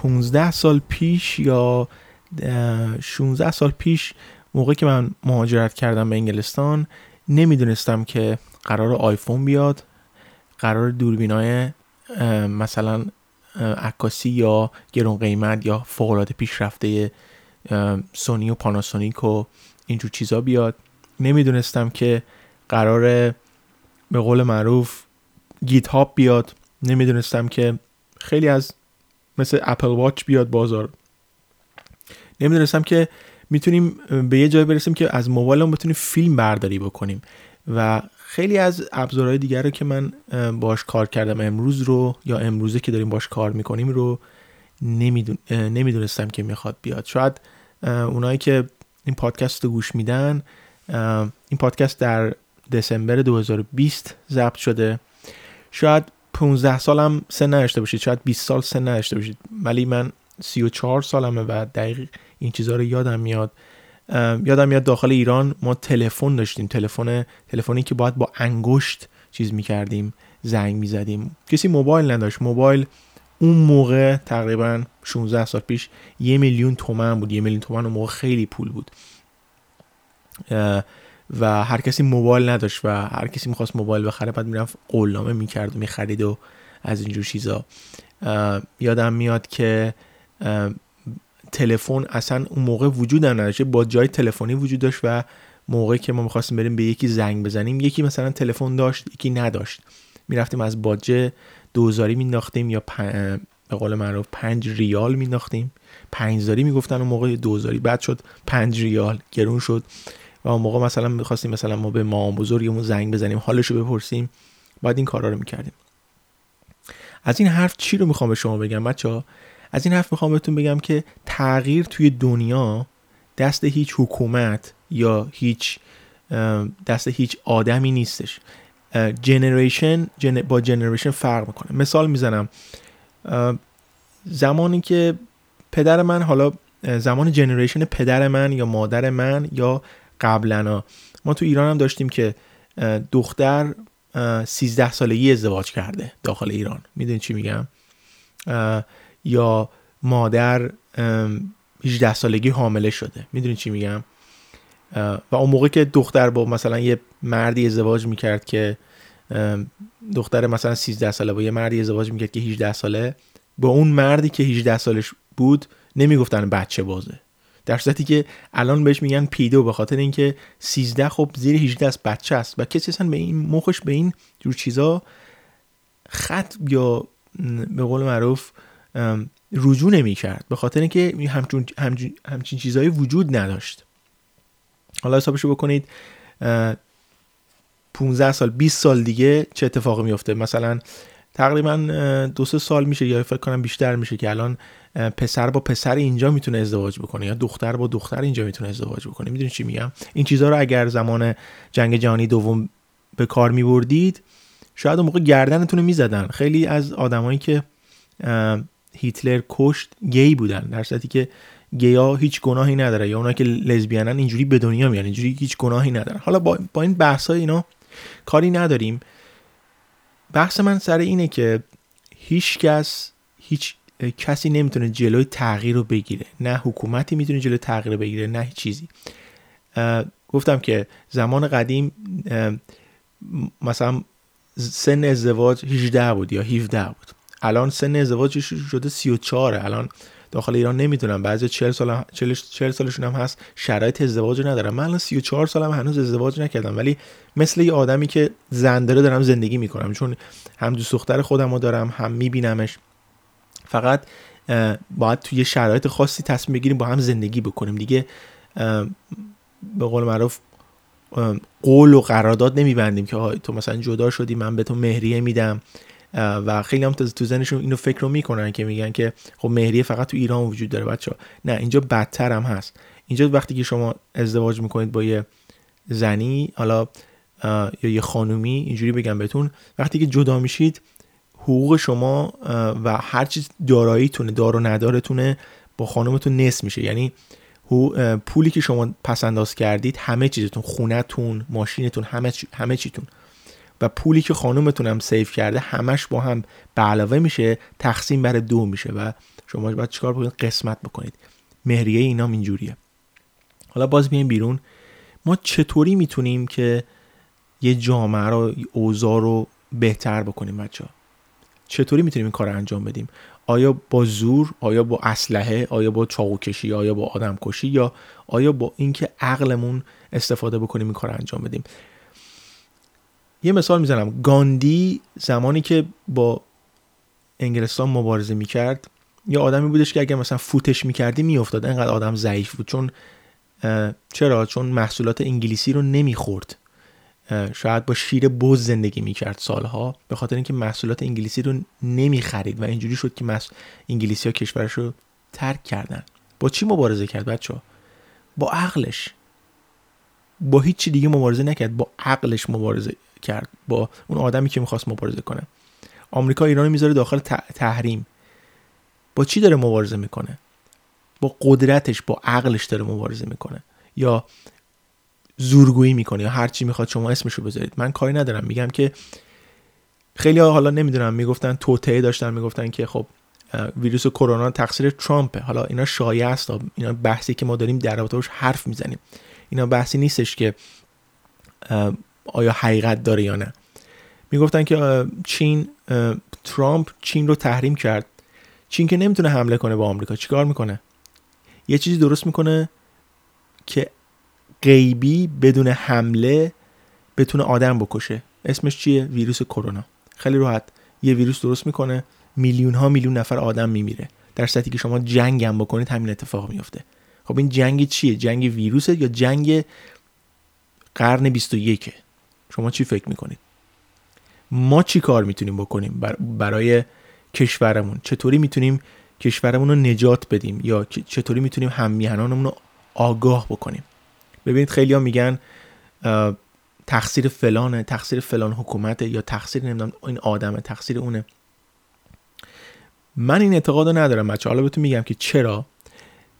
دقیقا 15 سال پیش یا 16 سال پیش موقعی که من مهاجرت کردم به انگلستان نمی‌دونستم که قرار آیفون بیاد قرار دوربینای مثلا عکاسی یا گرون قیمت یا فوقالعاده پیشرفته سونی و پاناسونیک و اینجور چیزا بیاد. نمی‌دونستم که قرار به قول معروف گیت هاب بیاد. نمی‌دونستم که خیلی از مثل اپل واچ بیاد بازار. نمی‌دونستم که می‌تونیم به یه جای برسیم که از موبایلمون بتونیم فیلم برداری بکنیم. و خیلی از ابزارهای دیگر رو که من باش کار کردم امروز رو یا امروزه که داریم باش کار می‌کنیم رو نمیدون... نمی‌دونستم که می‌خواد بیاد. شاید اونایی که این پادکست رو گوش میدن این پادکست در دسامبر 2020 ضبط شده. شاید 15 سالم سن نداشته باشید. شاید 20 سال سن نداشته باشید. ولی من 34 سالمه و دقیق این چیزها رو یادم میاد. یادم میاد داخل ایران ما تلفن داشتیم. تلفن تلفنی که باید با انگشت چیز می‌کردیم زنگ می‌زدیم. کسی موبایل نداشت. موبایل اون موقع تقریبا 16 سال پیش یه میلیون تومن بود. یه میلیون تومن اون موقع خیلی پول بود. و هر کسی موبایل نداشت و هر کسی می‌خواست موبایل بخره بعد می‌رفت قولنامه می‌کرد و می‌خرید و از اینجور چیزا. یادم میاد که تلفن اصلا اون موقع وجود نداشت. با جای تلفنی وجود داشت و موقعی که ما می‌خواستیم بریم به یکی زنگ بزنیم یکی مثلا تلفن داشت یکی نداشت. می‌رفتیم از باجه دوزاری مینداختیم یا به قول معروف پنج ریال مینداختیم پنجزاری می‌گفتن اون موقع دوزاری. بعد شد پنج ریال گرون شد. و اون موقع مثلا می‌خواستیم مثلا ما به مام بزرگمون زنگ بزنیم حالشو بپرسیم بعد این کارا رو می‌کردیم. از این حرف چی رو می‌خوام به شما بگم بچه از این حرف می‌خوام بهتون بگم که تغییر توی دنیا دست هیچ حکومت یا هیچ دست هیچ آدمی نیستش. جنریشن با جنریشن فرق می‌کنه. مثال می‌زنم. زمانی که پدر من حالا زمان جنریشن پدر من یا مادر من یا قبلا ما تو ایران هم داشتیم که دختر 13 سالگی ازدواج کرده داخل ایران. می‌دونی چی میگم؟ یا مادر 18 سالگی حامله شده. می‌دونی چی میگم؟ و اون موقع که دختر با مثلا یه مردی ازدواج می‌کرد که دختر مثلا 13 ساله با یه مردی ازدواج می‌کرد که 18 ساله با اون مردی که 18 سالش بود نمی‌گفتن بچه بازه. در صورتی که الان بهش میگن پیدو به خاطر اینکه 13 خب زیر 18 است بچه است. و کسی اصلا به این مخش به این جور چیزا خط یا به قول معروف رجوع نمی کرد به خاطر اینکه همچون همچین چیزهایی وجود نداشت. حالا حسابشو بکنید 15 سال 20 سال دیگه چه اتفاقی میفته مثلا تقریبا دو سه سال میشه یا فکر کنم بیشتر میشه که الان پسر با پسر اینجا می‌تونه ازدواج بکنه یا دختر با دختر اینجا می‌تونه ازدواج بکنه. می‌دونی چی میگم؟ این چیزها رو اگر زمان جنگ جهانی دوم به کار میبردید شاید اون موقع گردنتون رو می‌زدن. خیلی از آدمایی که هیتلر کشت گی بودن در صورتی که گیا هیچ گناهی نداره یا اونا که لزبیانن اینجوری به دنیا میان اینجوری هیچ گناهی ندارن. حالا با, با این بحث های اینا کاری نداریم. بحث من سر اینه که هیچ کس هیچ کسی نمی‌تونه جلوی تغییر رو بگیره. نه حکومتی می‌تونه جلوی تغییر رو بگیره نه چیزی. گفتم که زمان قدیم مثلا سن ازدواج 18 بود یا 17 بود. الان سن ازدواج شده 34 الان داخل ایران نمی‌تونم بعضی 40 سال 40 سالشون هم هست شرایط ازدواج ندارم. من الان 34 سالم هنوز ازدواج نکردم. ولی مثل یه آدمی که زن داره دارم زندگی می‌کنم. چون هم دوست دختر خودم رو دارم هم میبینمش. فقط باید توی شرایط خاصی تصمیم بگیریم با هم زندگی بکنیم. دیگه به قول معروف قول و قرارداد نمیبندیم که تو مثلا جدا شدی من به تو مهریه میدم. و خیلی هم تو زنشون اینو فکر رو می‌کنن که میگن که خب مهریه فقط تو ایران وجود داره بچه نه اینجا بدتر هم هست. اینجا وقتی که شما ازدواج می‌کنید با یه زنی حالا یا یه خانومی اینجوری بگم بهتون وقتی که جدا میشید حقوق شما و هر چیز داراییتونه دار و ندارتونه با خانومتون نصف میشه. یعنی پولی که شما پس انداز کردید همه چیزتون خونتون ماشینتون همه همه چیتون. و پولی که خانومتون هم سیف کرده همش با هم به علاوه میشه تقسیم بر دو میشه. و شما باید چیکار بکنید؟ قسمت بکنید. مهریه اینا اینجوریه. حالا باز بیایم بیرون. ما چطوری می‌تونیم که یه جامعه رو اوضاع رو بهتر بکنیم بچه ها چطوری می‌تونیم این کار رو انجام بدیم؟ آیا با زور آیا با اسلحه آیا با چاقو کشی آیا با آدم کشی یا آیا با اینکه عقلمون استفاده بکنیم این کار رو انجام بدیم؟ یه مثال می‌زنم. گاندی زمانی که با انگلستان مبارزه می‌کرد یه آدمی بودش که اگر مثلا فوتش می‌کردی میافتاد. انقدر آدم ضعیف بود. چون چرا؟ چون محصولات انگلیسی رو نمی‌خورد. شاید با شیر بز زندگی می‌کرد سالها به خاطر اینکه محصولات انگلیسی رو نمی‌خرید و اینجوری شد که مس... انگلیسی ها کشورش رو ترک کردن. با چی مبارزه کرد بچه ها؟ با عقلش. با هیچی دیگه مبارزه نکرد با عقلش مبارزه کرد با اون آدمی که می‌خواست مبارزه کنه. آمریکا ایران می‌ذاره داخل تحریم. با چی داره مبارزه می‌کنه؟ با قدرتش با عقلش داره مبارزه می‌کنه. یا زورگویی می‌کنه یا هر چی می‌خواد شما اسمشو بذارید. من کاری ندارم. میگم که خیلی ها حالا نمی‌دونم می‌گفتن توطعه داشتن می‌گفتن که خب ویروس کرونا تقصیر ترامپه. حالا اینا شایعه است اینا بحثی که ما داریم در رابطه حرف می‌زنیم. اینا بحثی نیستش که آیا حقیقت داره یا نه. می‌گفتن که چین ترامپ چین رو تحریم کرد. چین که نمی‌تونه حمله کنه با آمریکا. چیکار می‌کنه؟ یه چیزی درست می‌کنه که غیبی بدون حمله بتونه آدم بکشه. اسمش چیه؟ ویروس کرونا. خیلی راحت. یه ویروس درست می‌کنه میلیون ها میلیون نفر آدم میمیره. در صورتی که شما جنگ هم بکنید همین اتفاق میفته خب این جنگ چیه؟ جنگ ویروسه یا جنگ قرن 21 شما چی فکر می‌کنید؟ ما چی کار می‌تونیم بکنیم برای کشورمون؟ چطوری می‌تونیم کشورمون رو نجات بدیم یا چطوری می‌تونیم همیهنانمون رو آگاه بکنیم؟ ببینید خیلی ها میگن تقصیر فلانه تقصیر فلان حکومته یا تقصیر نمی‌دونم این آدمه تقصیر اونه. من این اعتقاد رو ندارم بچه حالا بهتون میگم که چرا.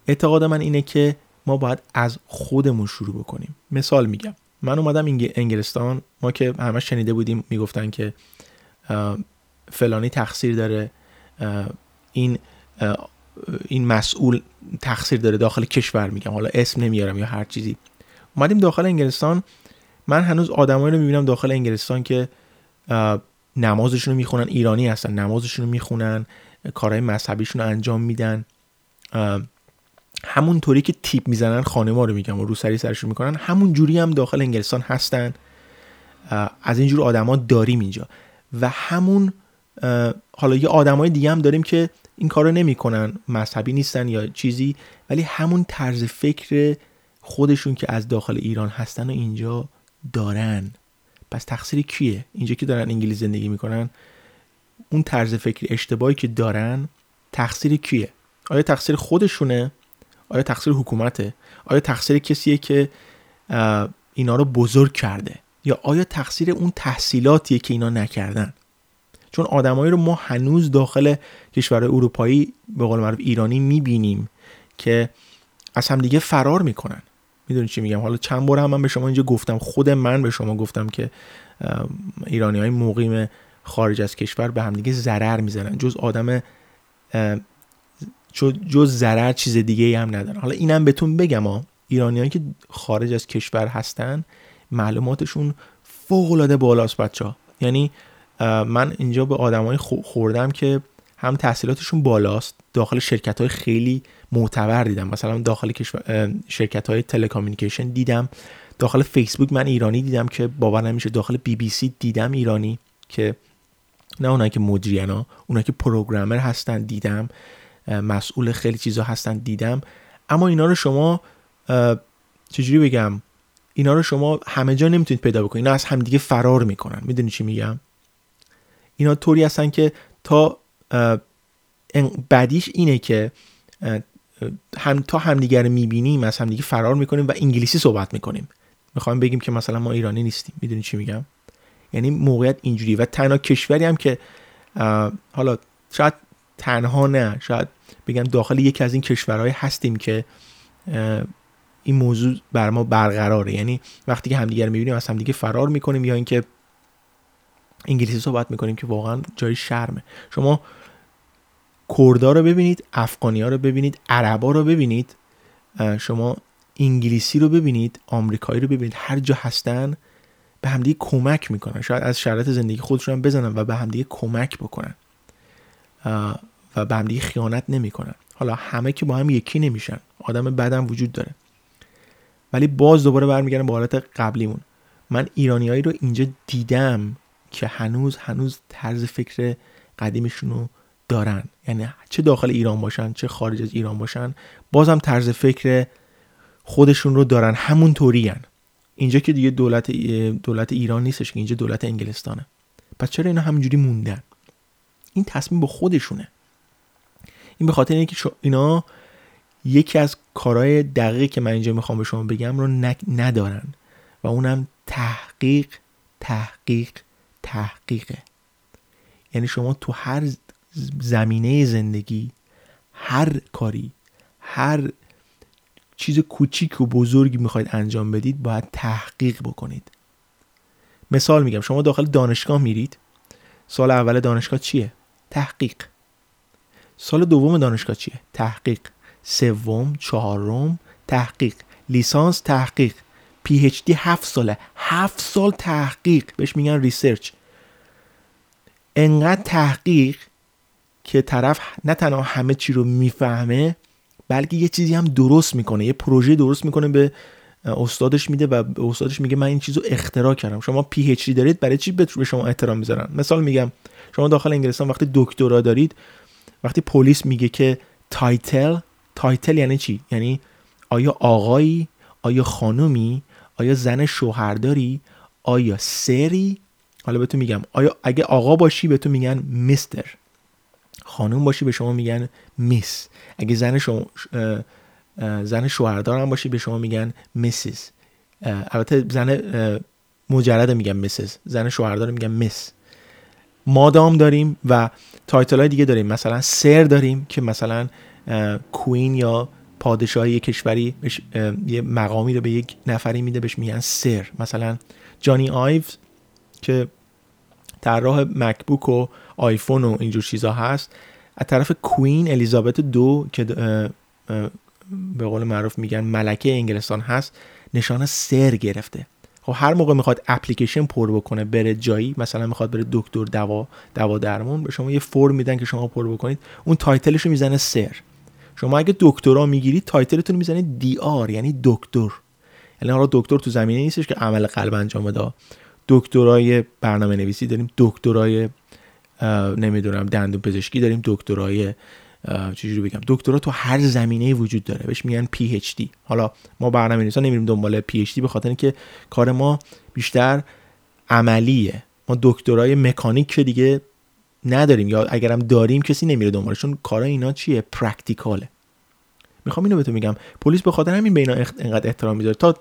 اعتقاد من اینه که ما باید از خودمون شروع بکنیم. مثال میگم. من اومدم انگلستان. ما که همه شنیده بودیم می‌گفتن که فلانی تقصیر داره. این این مسئول تقصیر داره داخل کشور میگم. حالا اسم نمیارم یا هر چیزی. اومدیم داخل انگلستان. من هنوز آدمایی رو می‌بینم داخل انگلستان که نمازشون رو می‌خونن ایرانی هستن نمازشون رو می‌خونن کارهای مذهبیشون رو انجام میدن. همون طوری که تیپ می‌زنن خانما رو میگم و رو سری سرشون می‌کنن همون جوری هم داخل انگلستان هستن. از اینجور آدما داریم اینجا. و همون حالا یه آدمای دیگه هم داریم که این کار رو نمی‌کنن مذهبی نیستن یا چیزی ولی همون طرز فکر خودشون که از داخل ایران هستن و اینجا دارن. پس تقصیر کیه؟ اینجا که دارن انگلیسی زندگی می‌کنن اون طرز فکر اشتباهی که دارن تقصیر کیه؟ آیا تقصیر خودشونه؟ آیا تقصیر حکومته؟ آیا تقصیر کسیه که اینا رو بزرگ کرده؟ یا آیا تقصیر اون تحصیلاتیه که اینا نکردن؟ چون آدمایی رو ما هنوز داخل کشور اروپایی به قول معروف ایرانی می‌بینیم که از همدیگه فرار می‌کنن. می‌دونی چی میگم؟ حالا چند بار هم من به شما اینجا گفتم. خود من به شما گفتم که ایرانی های مقیم خارج از کشور به همدیگه ضرر می‌زنن. جز آدم جز ضرر چیز دیگه هم ندارن. حالا اینم بهتون بگم ها. ایرانیایی که خارج از کشور هستن معلوماتشون فوق العاده بالاست بچه ها یعنی من اینجا به آدمای خوردم که هم تحصیلاتشون بالاست داخل شرکت های خیلی معتبر دیدم. مثلا داخل شرکت های دیدم. داخل فیسبوک من ایرانی دیدم که باور نمیشه. داخل بی بی سی دیدم ایرانی که نه اونایی که مدیرن ها اونایی که پروگرامر هستن دیدم. مسئول خیلی چیزا هستن دیدم. اما اینا رو شما چجوری بگم؟ اینا رو شما همه جا نمی‌تونید پیدا بکنید. اینا از همدیگه فرار می‌کنن. می‌دونی چی میگم؟ اینا طوری هستن که تا بعدیش اینه که هم تا همدیگر می‌بینیم از همدیگه فرار می‌کنیم و انگلیسی صحبت می‌کنیم. می‌خوایم بگیم که مثلا ما ایرانی نیستیم. می‌دونی چی میگم؟ یعنی موقعیت اینجوری و تنها کشوری هم که حالا شاید تنها نه شاید بگم داخل یکی از این کشورهای هستیم که این موضوع بر ما برقراره. یعنی وقتی که همدیگر می‌بینیم از همدیگه فرار می‌کنیم یا اینکه انگلیسی صحبت می‌کنیم که واقعا جای شرمه. شما کردا رو ببینید افغانی ها رو ببینید عربا رو ببینید شما انگلیسی رو ببینید آمریکایی رو ببینید هر جا هستن به همدیگه کمک می‌کنن. شاید از شرایط زندگی خودشون بزنن و به همدیگه کمک بکنن و به همدیگه خیانت نمی‌کنن. حالا همه که با هم یکی نمیشن. آدم بدم وجود داره. ولی باز دوباره برمیگردم به حالت قبلیمون. من ایرانیایی رو اینجا دیدم که هنوز هنوز طرز فکر قدیمشون رو دارن. یعنی چه داخل ایران باشن چه خارج از ایران باشن بازم طرز فکر خودشون رو دارن. همون طوری اینجا که دیگه دولت دولت ایران نیستش که اینجا دولت انگلستانه. پس چرا اینا همینجوری موندن؟ این تصمیم با خودشونه. این به خاطر اینکه اینا یکی از کارهای دقیقی که من اینجا می‌خوام به شما بگم رو ندارن. و اونم تحقیق تحقیق تحقیقه. یعنی شما تو هر زمینه زندگی هر کاری هر چیز کوچیک و بزرگی می‌خواید انجام بدید باید تحقیق بکنید. مثال میگم شما داخل دانشگاه میرید. سال اول دانشگاه چیه؟ تحقیق. سال دوم دانشگاه چیه؟ تحقیق. سوم چهارم تحقیق. لیسانس تحقیق. PhD هفت ساله. هفت سال تحقیق. بهش میگن research. انقدر تحقیق که طرف نه تنها همه چی رو می‌فهمه بلکه یه چیزی هم درست می‌کنه یه پروژه درست می‌کنه به استادش میده و به استادش میگه من این چیزو اختراع کردم. شما PhD دارید برای چی به شما احترام می‌ذارن؟ مثال میگم شما داخل انگلستان وقتی دکترا دارید وقتی پلیس میگه که title title یعنی چی؟ یعنی آیا آقایی آیا خانومی آیا زن شوهرداری آیا sir ی؟ حالا بهتون میگم آیا اگه آقا باشی بهتون میگن mister خانوم باشی به شما میگن miss. اگه زن شما زن شوهردار هم باشی به شما میگن Mrs البته زن مجرد میگن Mrs زن شوهردار میگن miss. مادام داریم و title های دیگه داریم. مثلا sir داریم که مثلا queen یا پادشاه یک کشوری یه مقامی رو به یک نفری میده بهش میگن sir. مثلا جانی آیوز که طراح MacBook و آیفون و اینجور چیزا هست. از طرف Queen الیزابت دو که به قول معروف میگن ملکه انگلستان هست نشانه Sir گرفته. خب هر موقع می‌خواد اپلیکیشن پر بکنه بره جایی مثلا می‌خواد بره دکتر دوا دوا درمون به شما یه فرم میدن که شما پر بکنید اون title ش رو می‌زنه Sir. شما اگه دکترا می‌گیرید title تون می‌زنید D R یعنی دکتر. یعنی حالا دکتر تو زمینه نیستش که عمل قلب انجام بده. دکترای برنامه نویسی داریم دکترای نمی‌دونم دندون پزشکی داریم دکترای چجوری بگم دکترا تو هر زمینه وجود داره بهش میگن PhD حالا ما برنامه نویسا نمیریم دنبال PhD به خاطر اینکه کار ما بیشتر عملیه. ما دکترای مکانیک که دیگه نداریم یا اگرم داریم کسی نمیره دنبالشون کارا اینا چیه؟ practical ه. می‌خوام اینو بهتون میگم. پلیس به خاطر همین به اینا انقدر احترام می‌ذاره. تا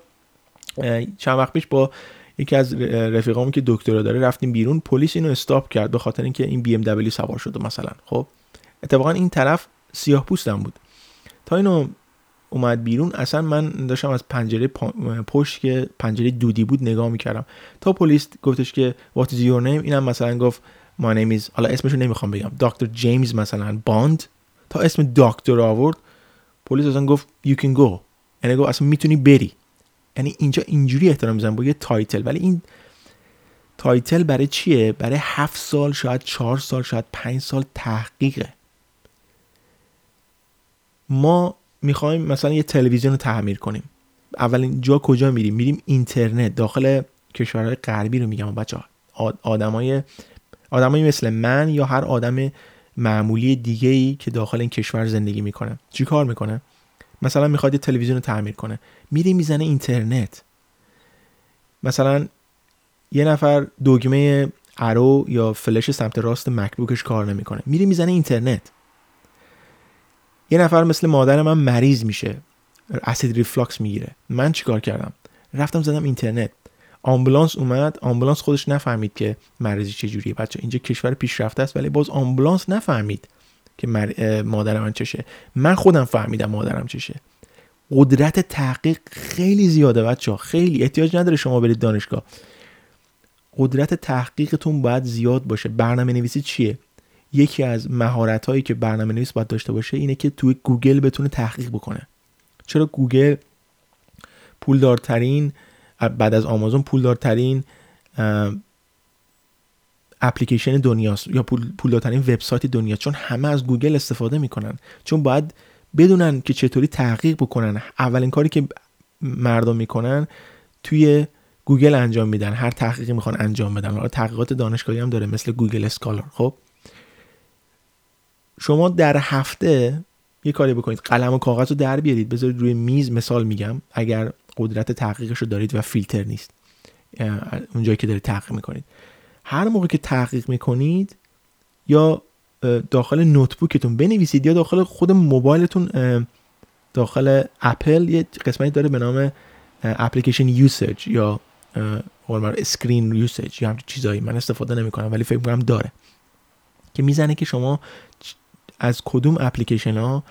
چند وقت پیش با یکی از رفیقامون که دکترا داره رفتیم بیرون پلیس اینو stop کرد به خاطر اینکه این BMW سوار شده مثلا خب؟ اتفاقا این طرف سیاه پوستم بود. تا اینو اومد بیرون اصلا من داشتم از پنجره پشت که پنجره دودی بود نگاه می‌کردم. تا پلیس گفتش که what is your name? اینم مثلا گفت my name is حالا اسمشو نمی‌خوام بگم. دکتر جیمز مثلا باند تا اسم دکتر آورد. پلیس اصلا گفت you can go. یعنی گفت اصلا می‌تونی بری. یعنی اینجا اینجوری احترام می‌ذارن به یه title ولی این title برای چیه؟ برای هفت سال شاید چهار سال شاید پنج سال تحقیقه. ما می‌خوایم مثلا یه تلویزیون رو تعمیر کنیم. اولین جا کجا میریم؟ میریم اینترنت داخل کشورهای غربی رو میگم. بچه آدمای آدمایی مثل من یا هر آدم معمولی دیگه ای که داخل این کشور زندگی می‌کنه. چی کار می‌کنه؟ مثلا می‌خواد یه تلویزیون رو تعمیر کنه. میره می‌زنه اینترنت. مثلا یه نفر دگمه ارو یا فلش سمت راست مکبوکش کار نمی‌کنه. میره می‌زنه اینترنت. یه نفر مثل مادر من مریض میشه. acid reflux می‌گیره. من چیکار کردم؟ رفتم زدم اینترنت. آمبولانس اومد. آمبولانس خودش نفهمید که مریضی چجوریه. بچه اینجا کشور پیشرفته است ولی باز آمبولانس نفهمید. که مادر من چشه. من خودم فهمیدم مادرم چشه. قدرت تحقیق خیلی زیاده بچه ها خیلی. احتیاج نداره شما برید دانشگاه. قدرت تحقیقتون باید زیاد باشه. برنامه نویسی چیه؟ یکی از مهارت هایی که برنامه نویس باید داشته باشه اینه که توی گوگل بتونه تحقیق بکنه. چرا گوگل پولدارترین بعد از آمازون پولدارترین اپلیکیشن دنیاست یا پول پولدارترین وبسایت دنیا چون همه از گوگل استفاده می‌کنن. چون باید بدونن که چطوری تحقیق بکنن. اولین کاری که مردم می‌کنن توی گوگل انجام میدن. هر تحقیقی می‌خوان انجام بدن. حالا تحقیقات دانشگاهی هم داره مثل Google Scholar. خب؟ شما در هفته یه کاری بکنید. قلم و کاغذ رو در بیارید. بذارید روی میز مثال میگم. اگر قدرت تحقیقش رو دارید و فیلتر نیست. اونجایی که دارید تحقیق می‌کنید. هر موقع که تحقیق می‌کنید یا داخل notebook تون بنویسید یا داخل خود موبایلتون داخل اپل یه قسمتی داره به نام application usage یا قول screen usage یا همچین چیزایی. من استفاده نمی‌کنم ولی فکر می‌کنم داره. که می‌زنه که شما از کدوم اپلیکیشن ها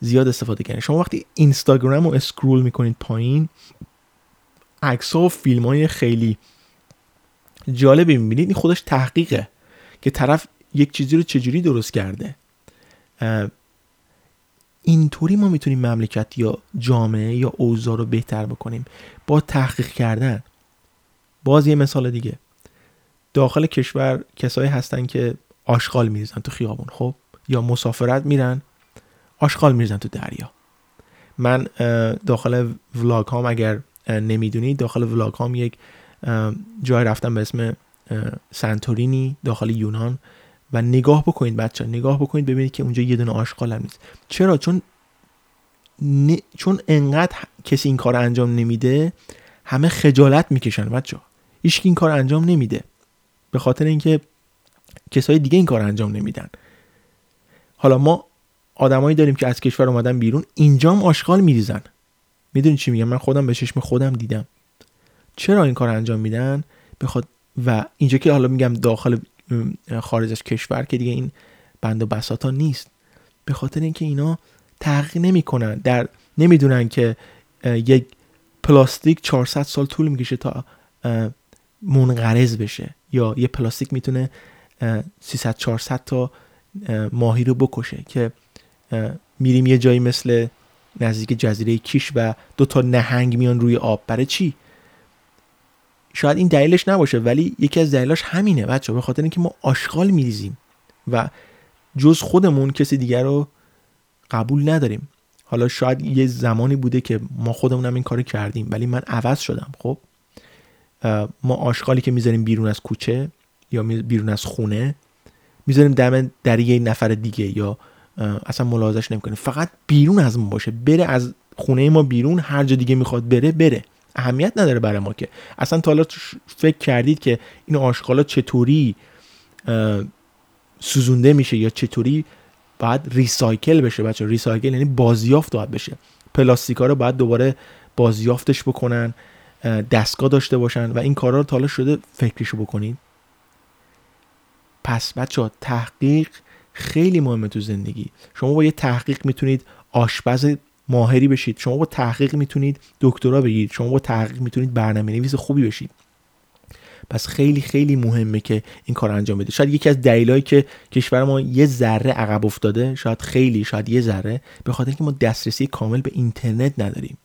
زیاد استفاده کردین. شما وقتی اینستاگرام رو اسکرول می‌کنید پایین عکس و فیلم های خیلی جالبی می‌بینید؟ این خودش تحقیقه که طرف یک چیزی رو چجوری درست کرده. اینطوری ما می‌تونیم مملکت یا جامعه یا اوضاع رو بهتر بکنیم. با تحقیق کردن. باز یه مثال دیگه. داخل کشور کسایی هستن که آشغال میریزن تو خیابون خب؟ یا مسافرت میرن آشغال میریزن تو دریا. من داخل ولاگ هام اگر نمی‌دونید داخل ولاگ هام یک جای رفتم به اسم سنتورینی داخل یونان و نگاه بکنید بچه نگاه بکنید ببینید که اونجا یه دونه آشغال هم نیست. چرا؟ چون چون انقدر کسی این کار انجام نمیده همه خجالت می‌کشن بچه هیچ این کار انجام نمیده. به خاطر اینکه کسای دیگه این کار انجام نمیدن. حالا ما آدمایی داریم که از کشور اومدن بیرون اینجام آشغال میریزن. می‌دونی چی میگم؟ من خودم به چشم خودم دیدم. چرا این کار انجام میدن؟ بخواد و اینجا که حالا میگم داخل خارج از کشور که دیگه این بند و بساطا نیست. به خاطر اینکه اینا تحقیق نمی‌کنن. در نمی‌دونن که یک پلاستیک 400 سال طول می‌کشه تا منقرض بشه. یا یه پلاستیک می‌تونه 300 400 تا ماهی رو بکشه که میریم یه جایی مثل نزدیک جزیره کیش و دو تا نهنگ میان روی آب. برای چی؟ شاید این دلیلش نباشه ولی یکی از دلیلاش همینه بچه به خاطر اینکه ما آشغال میریزیم و جز خودمون کسی دیگر رو قبول نداریم. حالا شاید یه زمانی بوده که ما خودمون هم این کار کردیم ولی من عوض شدم خب؟ ما آشغالی که می‌ذاریم بیرون از کوچه یا بیرون از خونه می‌ذاریم دم در یه نفر دیگه یا اصلا ملاحظش نمی‌کنیم. فقط بیرون از ما باشه بره از خونه ما بیرون هر جا دیگه می‌خواد بره بره. اهمیت نداره برای ما که. اصلا تا حالا فکر کردید که این آشغالا چطوری سوزونده میشه یا چطوری باید ریسایکل بشه؟ بچه ریسایکل یعنی بازیافت باید بشه. پلاستیکا رو باید دوباره بازیافتش بکنن دستگاه داشته باشن و این کارا رو تا حالا شده فکرشو بکنید. پس بچه تحقیق خیلی مهمه تو زندگی. شما با یه تحقیق می‌تونید آشپز ماهری بشید. شما با تحقیق می‌تونید دکترا بگیرید. شما با تحقیق می‌تونید برنامه نویس خوبی بشید. پس خیلی خیلی مهمه که این کار انجام بده. شاید یکی از دلایلی که کشور ما یه ذره عقب افتاده شاید خیلی شاید یه ذره به خاطر اینکه ما دسترسی کامل به اینترنت نداریم.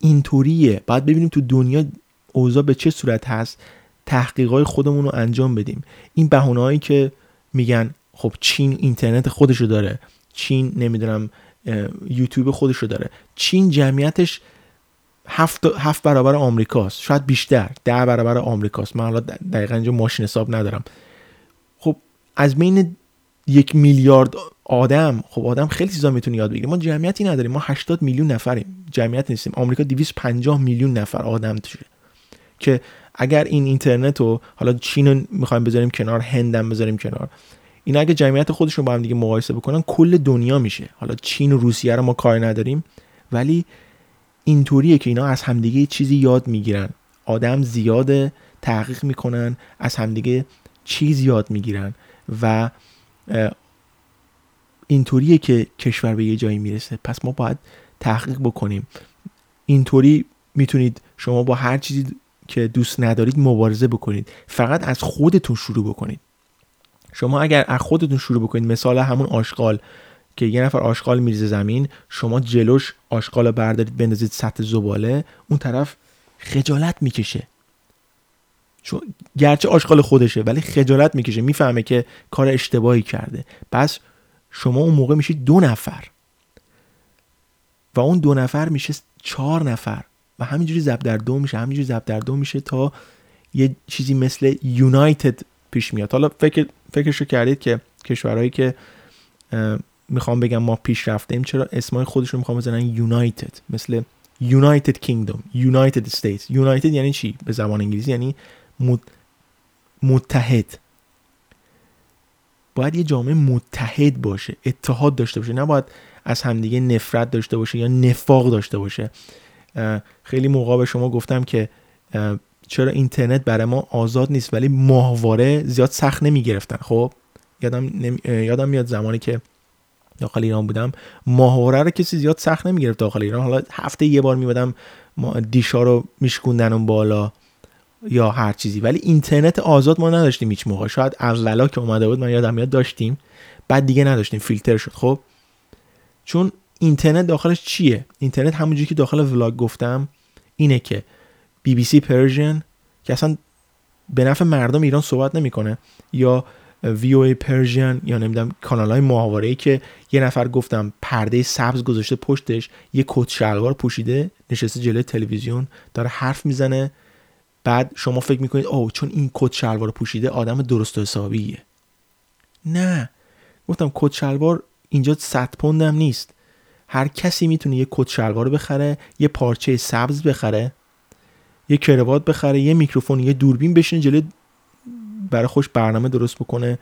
اینطوریه. باید ببینیم تو دنیا اوضاع به چه صورت هست. تحقیقات خودمون رو انجام بدیم. این بهونه‌هایی که میگن خب چین اینترنت خودشو داره. چین نمی‌دونم یوتیوب خودشو داره. چین جمعیتش هفت, هفت برابر آمریکاست. شاید بیشتر ده برابر آمریکاست. من حالا دقیقا اینجا ماشین حساب ندارم. خب از بین یک میلیارد آدم خب آدم خیلی چیزا می‌تونه یاد بگیره. ما جمعیتی نداریم. ما 80 میلیون نفریم. جمعیت نیستیم. آمریکا 250 میلیون نفر آدم توشه. که اگر این اینترنت رو حالا چین رو می‌خوایم بذاریم کنار هندم بذاریم کنار. این اگه جمعیت خودشون با هم دیگه مقایسه بکنن کل دنیا میشه. حالا چین و روسیه رو ما کار نداریم ولی اینطوریه که اینا از همدیگه چیزی یاد می‌گیرن. آدم زیاد تحقیق می‌کنن از همدیگه چیز یاد می‌گیرن و اینطوریه که کشور به یه جایی می‌رسه. پس ما باید تحقیق بکنیم. اینطوری می‌تونید شما با هر چیزی که دوست ندارید مبارزه بکنید. فقط از خودتون شروع بکنید. شما اگر از خودتون شروع بکنید مثال همون آشغال که یه نفر آشغال میریزه زمین شما جلوش آشغال رو بردارید بندازید سطح زباله اون طرف خجالت می‌کشه. چون گرچه آشغال خودشه ولی خجالت می‌کشه می‌فهمه که کار اشتباهی کرده. پس شما اون موقع میشید دو نفر. و اون دو نفر میشه چهار نفر. و همینجوری زب در دو میشه همینجوری زب در دو میشه تا یه چیزی مثل یونایتد پیش میاد. حالا فکر فکرشو کردید که کشورهایی که می‌خوام بگم ما پیش رفتیم چرا اسمای خودشون می‌خوام بزنن یونایتد؟ مثل یونایتد کینگدوم یونایتد استیتس. یونایتد یعنی چی؟ به زبان انگلیسی یعنی متحد. باید یه جامعه متحد باشه اتحاد داشته باشه. نباید از همدیگه نفرت داشته باشه یا نفاق داشته باشه. خیلی موقع به شما گفتم که چرا اینترنت برای ما آزاد نیست ولی ماهواره زیاد سخت نمی گرفتن خب یادم, یادم میاد زمانی که داخل ایران بودم ماهواره رو کسی زیاد سخت نمی گرفت داخل ایران. حالا هفته یه بار میبادم دیشا رو میشکوندن اون بالا یا هر چیزی. ولی اینترنت آزاد ما نداشتیم هیچ موقع. شاید اولا که اومده بود من یادم میاد داشتیم. بعد دیگه نداشتیم فیلتر شد. خب چون اینترنت داخلش چیه؟ اینترنت همونجوری که داخل ولاگ گفتم اینه که BBC Persian که اصلا به نفع مردم ایران صحبت نمی‌کنه. یا VOA Persian یا نمی‌دونم کانال های محاوره ای که یه نفر گفتم پرده سبز گذاشته پشتش یه کت شلوار پوشیده نشسته جلوی تلویزیون داره حرف می‌زنه. بعد شما فکر می‌کنید اوه چون این کت شلوار پوشیده آدم درست و حسابیه. نه. گفتم کت شلوار اینجا 100 پوندم نیست. هر کسی می‌تونه یه کت شلوار بخره یه پارچه سبز بخره. یه کروات بخره یه میکروفون یه دوربین بشینه جلوی برای خوش برنامه درست بکنه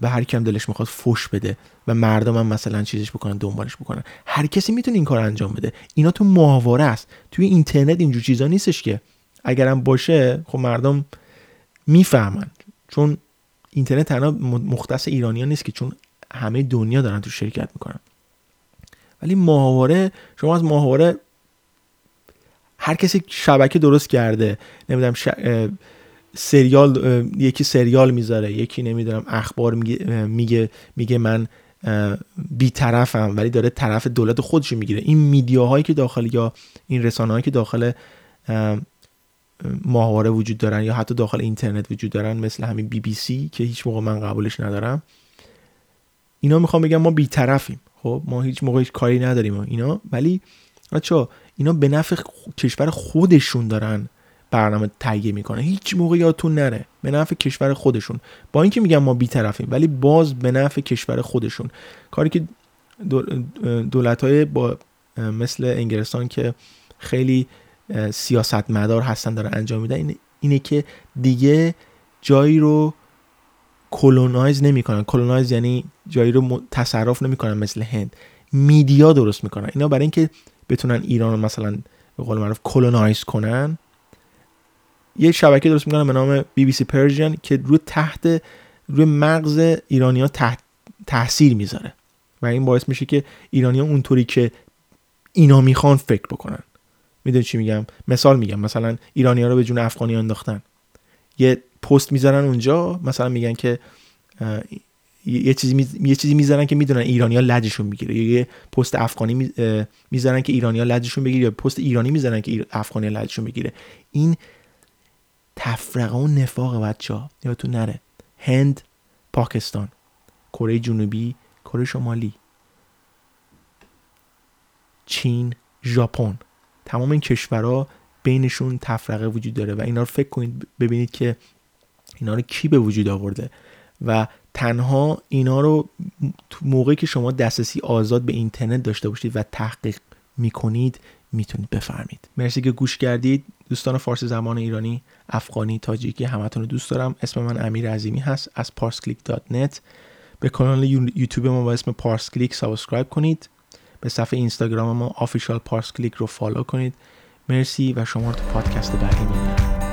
به هر کم دلش می‌خواد فش بده و مردم هم مثلا چیزش بکنن دنبالش بکنن. هر کسی می‌تونه این کار انجام بده. اینا تو محاوره است. توی اینترنت اینجور چیزا نیستش که. اگرم باشه خب مردم می‌فهمن. چون اینترنت تنها مختص ایرانیا نیست که چون همه دنیا دارن تو شرکت می‌کنن. ولی ماهواره شما از ماهواره هر کسی شبکه درست کرده نمی‌دونم سریال یکی سریال می‌ذاره یکی نمی‌دونم اخبار میگه میگه, من بیطرفم ولی داره طرف دولت خودش می‌گیره. این میدیاهایی که داخل یا این رسانه که داخل ماهواره وجود دارن یا حتی داخل اینترنت وجود دارن مثل همین بی بی سی که هیچ موقع من قبولش ندارم اینا می‌خوام بگم ما بیطرفیم. خب ما هیچ موقع هیچ کاری نداریم اینا ولی بچا اینا به نفع کشور خودشون دارن برنامه تهیه می‌کنه هیچ موقع یادتون نره. به نفع کشور خودشون. با اینکه میگم ما بیطرفیم ولی باز به نفع کشور خودشون. کاری که دولت های با مثل انگلستان که خیلی سیاستمدار هستن داره انجام میدن اینه که دیگه جایی رو colonise نمی‌کنن. colonise یعنی جایی رو تصرف نمی‌کنن مثل هند. media درست می‌کنن. اینا برای اینکه بتونن ایران رو مثلا به قول معروف colonise کنن. یه شبکه درست می‌کنن به نام BBC Persian که روی تحت روی مغز ایرانیا تحت تاثیر می‌ذاره. و این باعث میشه که ایرانیا اونطوری که اینا می‌خوان فکر بکنن. می‌دونی چی میگم؟ مثال میگم. مثلا ایرانیا رو به جون افغانی انداختن. یه پست می‌ذارن اونجا. مثلا میگن که یه چیزی. یه چیزی می‌ذارن که می‌دونن ایرانیا لجشون می‌گیره. یه پست افغانی می‌ذارن که ایرانیا لجشون بگیره یا پست ایرانی می‌ذارن که افغانی لجشون بگیره. این تفرقه و نفاق بچه ها یادتون نره. هند پاکستان. کره جنوبی کره شمالی. چین ژاپن. تمام این کشورها بینشون تفرقه وجود داره و اینا رو فکر کنید ببینید که اینا رو کی به وجود آورده و تنها اینا رو موقعی که شما دسترسی آزاد به اینترنت داشته باشید و تحقیق می‌کنید می‌تونید بفهمید. مرسی که گوش کردید. دوستان فارسی زمان ایرانی افغانی تاجیکی همتون رو دوست دارم. اسم من امیر عظیمی هست. از parsclick.net به کانال یوتیوب ما با اسم ParsClick subscribe کنید. به صفحه اینستاگرام ما Official ParsClick رو follow کنید. مرسی و شما رو تو پادکست بعدی می‌بینم.